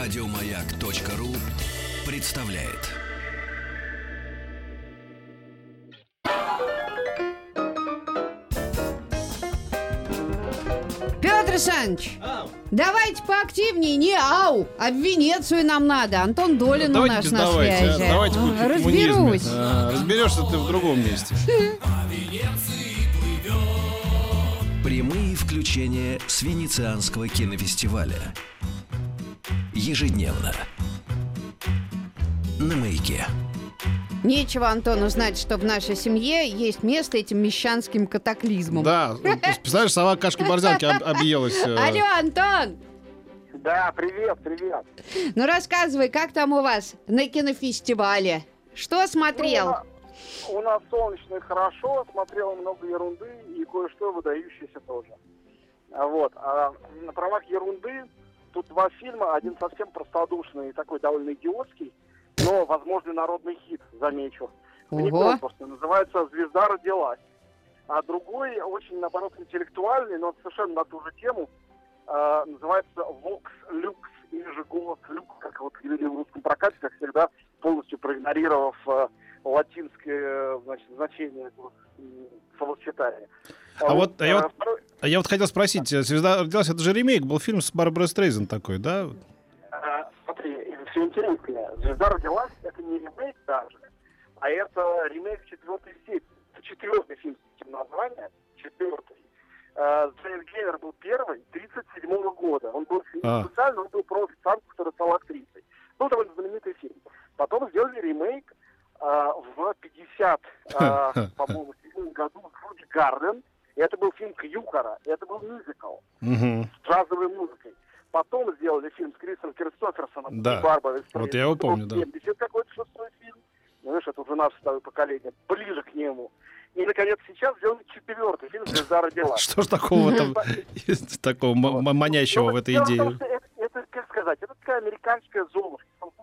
Радиомаяк.ру представляет. Петр Александрович, давайте поактивнее, не ау, а в Венецию нам надо. Антон Долин у Давайте нас на давайте, а. связи. Давайте А. Разберусь. А, Разберешься ты в другом месте. Прямые включения с Венецианского кинофестиваля. Ежедневно. На маяке. Нечего Антону знать, что в нашей семье есть место этим мещанским катаклизмам. Да, представляешь, сова кашки борзянки об- объелась. э, Алло, Антон, Да, привет, привет. ну рассказывай, как там у вас на кинофестивале? Что смотрел? Ну, у, на- у нас солнечно и хорошо, смотрел много ерунды и кое-что выдающееся тоже. А Вот. А на правах ерунды тут два фильма, один совсем простодушный и такой довольно идиотский, но возможный народный хит, замечу. Не конкурсный, называется «Звезда родилась». А другой очень, наоборот, интеллектуальный, но совершенно на ту же тему, а, называется «Vox Lux» или же «Голос Люкс», как вот говорили в русском прокате, как всегда, полностью проигнорировав э, латинское э, значит, значение этого словосочетания. А вот, а я э, вот- второй- А я вот хотел спросить, э, «Звезда родилась» — это же ремейк, был фильм с Барбарой Стрейзен такой, да? А, Смотри, все интереснее. «Звезда родилась» — это не ремейк даже, а это ремейк четвертой. Это четвертый фильм с этим названием, четвертый. А, Джеймс Гейнер был первый, 37 года. Он был А. специально, он был про официантку, которая стала актрисой. Был довольно знаменитый фильм. Потом сделали ремейк а, в 50, а, по-моему, седьмом году в Руди Гарден. И это был фильм Кьюкара. И это был мюзикл Мгм. с джазовой музыкой. Потом сделали фильм с Крисом Кристоферсоном Да. и Барбарой Вот я его помню, да. 70 какой-то шестой фильм. Ну, знаешь, это уже наше второе поколение, ближе к нему. И, наконец, сейчас сделали четвертый фильм «Звезда родилась». Что ж такого там такого манящего Ну, в этой идее? это, как сказать, это такая американская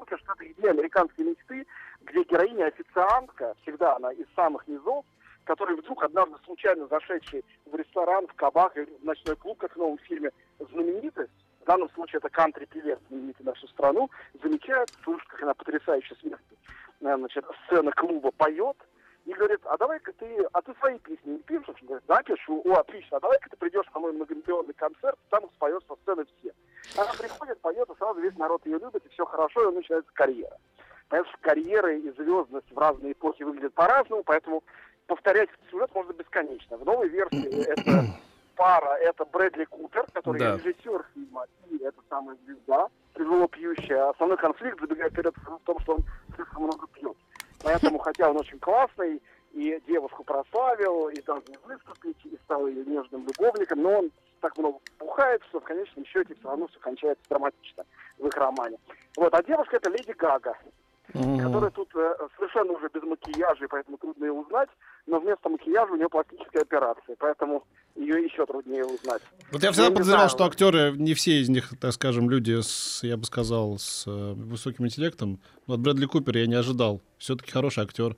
смысле, что это идея американской мечты, где героиня официантка, всегда она из самых низов, который вдруг однажды случайно зашедший в ресторан, в кабак или в ночной клуб, как в новом фильме, знаменитость, в данном случае это кантри-певец, знаменитый нашу страну, замечает, слышит, как она потрясающе с места, э, значит, сцена клуба поет, и говорит, а давай-ка ты, а ты свои песни не пишешь? Он говорит, да, пишу. О, отлично, а давай-ка ты придешь на мой многомиллионный концерт, там их споешь со сцены все. Она приходит, поет, и сразу весь народ ее любит, и все хорошо, и начинается карьера. Понятно, что карьеры и звездность в разные эпохи выглядят по-разному, поэтому повторять сюжет можно бесконечно. В новой версии это пара, это Брэдли Купер, который Да. режиссер фильма, и это самая звезда, тяжело пьющая. Основной конфликт, забегая вперед, в том, что он слишком много пьет. Поэтому, хотя он очень классный, и девушку прославил, и должен выступить, и стал ее нежным любовником, но он так много бухает, что в конечном счете все равно все кончается драматично в их романе. Вот, а девушка это Леди Гага, Мгм. которая тут э, совершенно уже без макияжа, и поэтому трудно ее узнать, но вместо макияжа у нее пластическая операция, поэтому ее еще труднее узнать. Вот я всегда не подозревал, что актеры, не все из них, так скажем, люди с, я бы сказал, с э, высоким интеллектом. Но от Брэдли Купера я не ожидал. Все-таки хороший актер.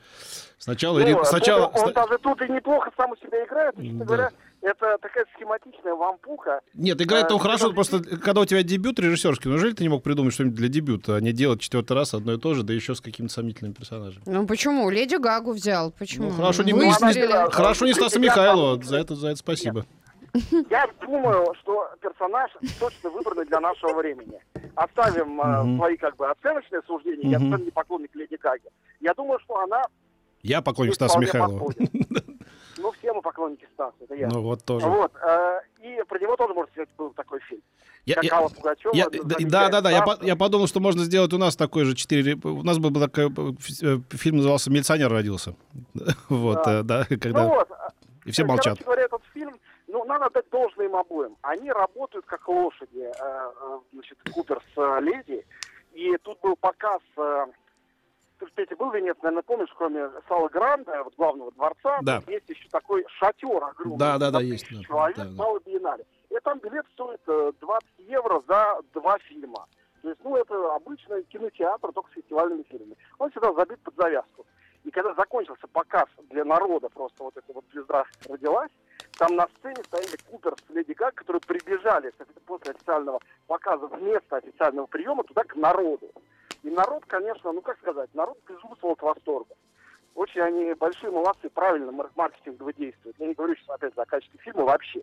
Сначала... Ну, ри- а сначала он, он даже тут и неплохо сам у себя играет, и, честно Да. говоря, это такая схематичная вампуха. Нет, играет он э, хорошо, ну, просто когда у тебя дебют режиссерский, ну, неужели ты не мог придумать что-нибудь для дебюта, а не делать четвертый раз одно и то же, да еще с какими-то сомнительными персонажами? Ну почему? Леди Гагу взял. Почему? Ну, хорошо, не- Выстрелил. не- не- Хорошо, не Стаса Михайлова, за это, за это спасибо. Я думаю, что персонаж точно выбранный для нашего времени. Оставим Мгм. свои как бы оценочные суждения. Я совершенно не поклонник Леди Гаги. Я думаю, что она Я поклонник Стаса Михайлова. подходит. Ну, все мы поклонники Стаса, это я. Ну, вот тоже. Вот. э, и про него тоже, можно сказать, был такой фильм. Я- Как я- Алла Пугачева. Я- да, да, да, я, я подумал, что можно сделать у нас такой же четыре. У нас был бы такой э, э, фильм назывался «Милиционер родился». Вот, Да. э, да, когда Ну вот, и все Короче молчат. говоря, этот фильм, ну, надо отдать должное им обоим. Они работают как лошади, значит, Купер с Леди. И тут был показ, в Пете был наверное, помнишь, кроме Сала Гранда, вот главного дворца, Да. есть еще такой шатер огромный. Да, да, да, есть, Человек, да, да. Биеннале. И там билет стоит э, 20 евро за два фильма. То есть, ну, это обычный кинотеатр, только с фестивальными фильмами. Он всегда забит под завязку. И когда закончился показ для народа, просто вот эта вот звезда родилась, Там на сцене стояли Купер с Леди Гаг, которые прибежали после официального показа вместо официального приема туда к народу. И народ, конечно, ну как сказать, народ безумствовал от восторга. Очень они большие молодцы, правильно маркетингово действуют. Я не говорю сейчас опять за качество фильма вообще.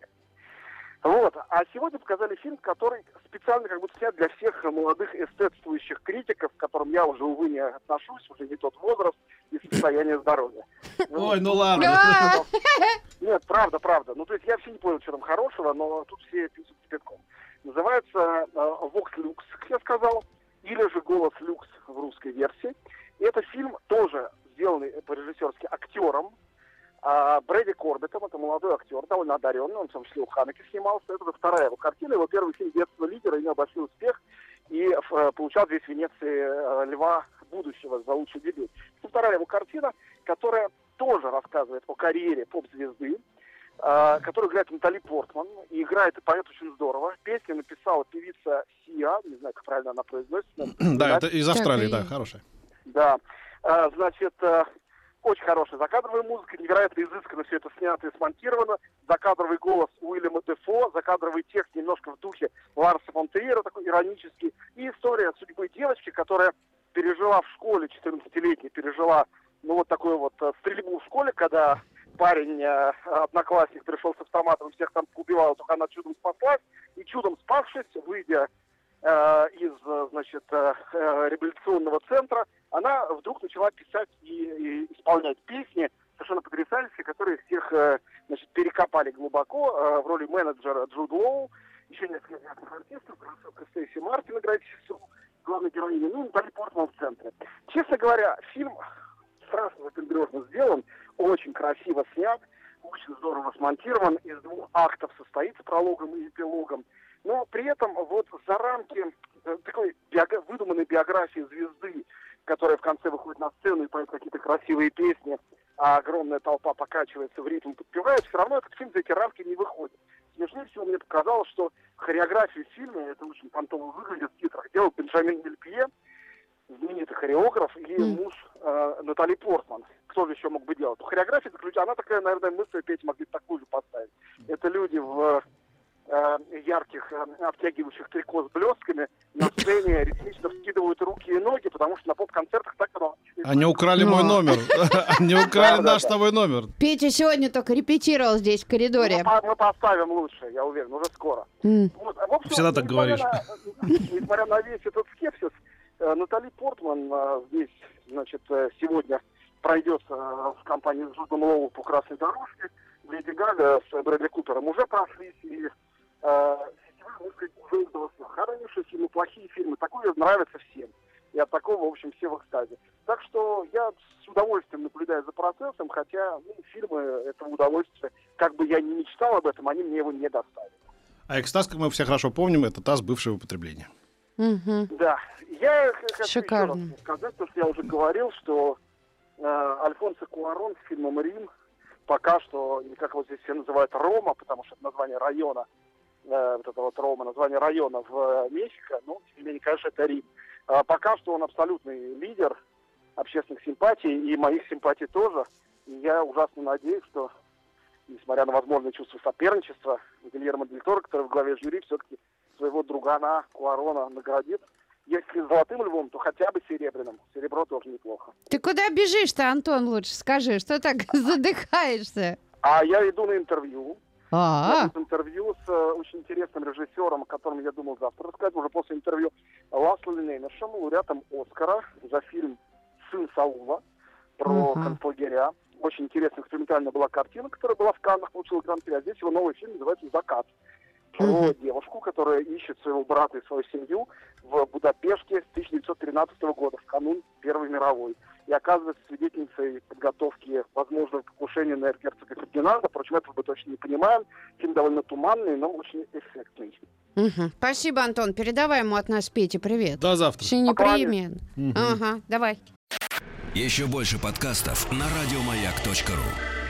Вот. А сегодня показали фильм, который специально как будто снят для всех молодых эстетствующих критиков, к которым я уже, увы, не отношусь, уже не тот возраст и состояние здоровья. Ой, ну ладно. Нет, правда, правда. Ну, то есть я вообще не понял, что там хорошего, но тут все пишут кипятком. Называется э, Vox Lux, как я сказал, или же Голос Люкс в русской версии. И это фильм тоже сделанный по-режиссерски актером, а Брэди Корбетом, это молодой актер, довольно одаренный, он в том числе у Ханеки снимался. Это вторая его картина, его первый фильм «Детство лидера» имел большой успех и э, получал здесь в Венеции э, Льва будущего за лучший дебют. Это вторая его картина, которая тоже рассказывает о карьере поп-звезды, э, которую играет Натали Портман. И играет и поет очень здорово. Песню написала певица Сия, не знаю, как правильно она произносится. Да, это из Австралии, да, хорошая. Да. Значит, очень хорошая закадровая музыка, невероятно изысканно все это снято и смонтировано. Закадровый голос Уильяма Дефо, закадровый текст немножко в духе Ларса фон Триера, такой иронический. И история судьбы девочки, которая пережила в школе, 14-летней, пережила ну вот такую вот э, стрельбу в школе, когда парень, э, одноклассник, пришел с автоматом, всех там убивал, только она чудом спаслась, и чудом спасшись, выйдя э, из, значит, э, э реабилитационного центра, она вдруг начала писать и, и исполнять песни совершенно потрясающие, которые всех значит, перекопали глубоко в роли менеджера Джуд Лоу, еще несколько артистов, красотка Стейси Мартин играет сестру, главной героини, ну и Портман в центре. Честно говоря, фильм страшно выпендрежно сделан, очень красиво снят, очень здорово смонтирован, из двух актов состоит с прологом и эпилогом. Но при этом вот за рамки э, такой биога- выдуманной биографии звезды, которая в конце выходит на сцену и поет какие-то красивые песни, а огромная толпа покачивается в ритм, подпевает, все равно этот фильм за эти рамки не выходит. Смешнее всего мне показалось, что хореографию фильма, это очень понтово выглядит в титрах, делал Бенджамин Мельпье, знаменитый хореограф, и муж э, Натали Портман. Кто же еще мог бы делать? Хореография заключена, она такая, наверное, мы с Петей могли такую же поставить. Это люди в э, ярких, э, обтягивающих трико с блестками на сцене ритмично вскидывают руки и ноги, потому что на поп-концертах так оно... Они украли мой ну. номер. Они украли наш с тобой номер. Петя сегодня только репетировал здесь в коридоре. Мы поставим лучше, я уверен, уже скоро. Всегда так говоришь. Несмотря на весь этот скепсис, э, Натали Портман э, здесь, значит, сегодня пройдется в компании с Джудом Лоу по красной дорожке. Леди Гага с Брэдли Купером уже прошлись, и э, фестиваль, уже удался. Хорошие фильмы, плохие фильмы. Такое нравится всем. И от такого, в общем, все в экстазе. Так что я с удовольствием наблюдаю за процессом, хотя ну, фильмы этого удовольствия, как бы я ни мечтал об этом, они мне его не доставили. А экстаз, как мы все хорошо помним, это таз бывшего употребления. Угу. Да. Я хочу Шикарно. сказать, потому что я уже говорил, что э, Альфонсо Куарон с фильмом «Рим» пока что, или как его здесь все называют, Рома, потому что это название района, э, вот это вот Рома, название района в э, Мехико, ну, тем не менее, конечно, это Рим. А пока что он абсолютный лидер общественных симпатий, и моих симпатий тоже. И я ужасно надеюсь, что, несмотря на возможное чувство соперничества, Гильермо Дель Торо, который в главе жюри, все-таки своего другана Куарона наградит если золотым львом, то хотя бы серебряным. Серебро тоже неплохо. Ты куда бежишь-то, Антон, лучше скажи, что так задыхаешься? А я иду на интервью. А, -а, интервью с э, очень интересным режиссером, о котором я думал завтра рассказать, уже после интервью Ласло Лейнершем, лауреатом Оскара за фильм «Сын Саула» про uh-huh. концлагеря. Очень интересная экспериментальная была картина, которая была в Каннах, получила гран-при. А здесь его новый фильм называется «Закат» про девушку, которая ищет своего брата и свою семью в Будапеште с 1913 года, в канун Первой мировой. И оказывается свидетельницей подготовки возможного покушения на эрцгерцога Фердинанда. Впрочем, этого мы точно не понимаем. Фильм довольно туманный, но очень эффектный. Угу. Спасибо, Антон. Передавай ему от нас Пете привет. До завтра. Все непременно. Угу. Ага, давай. Еще больше подкастов на радиомаяк.ру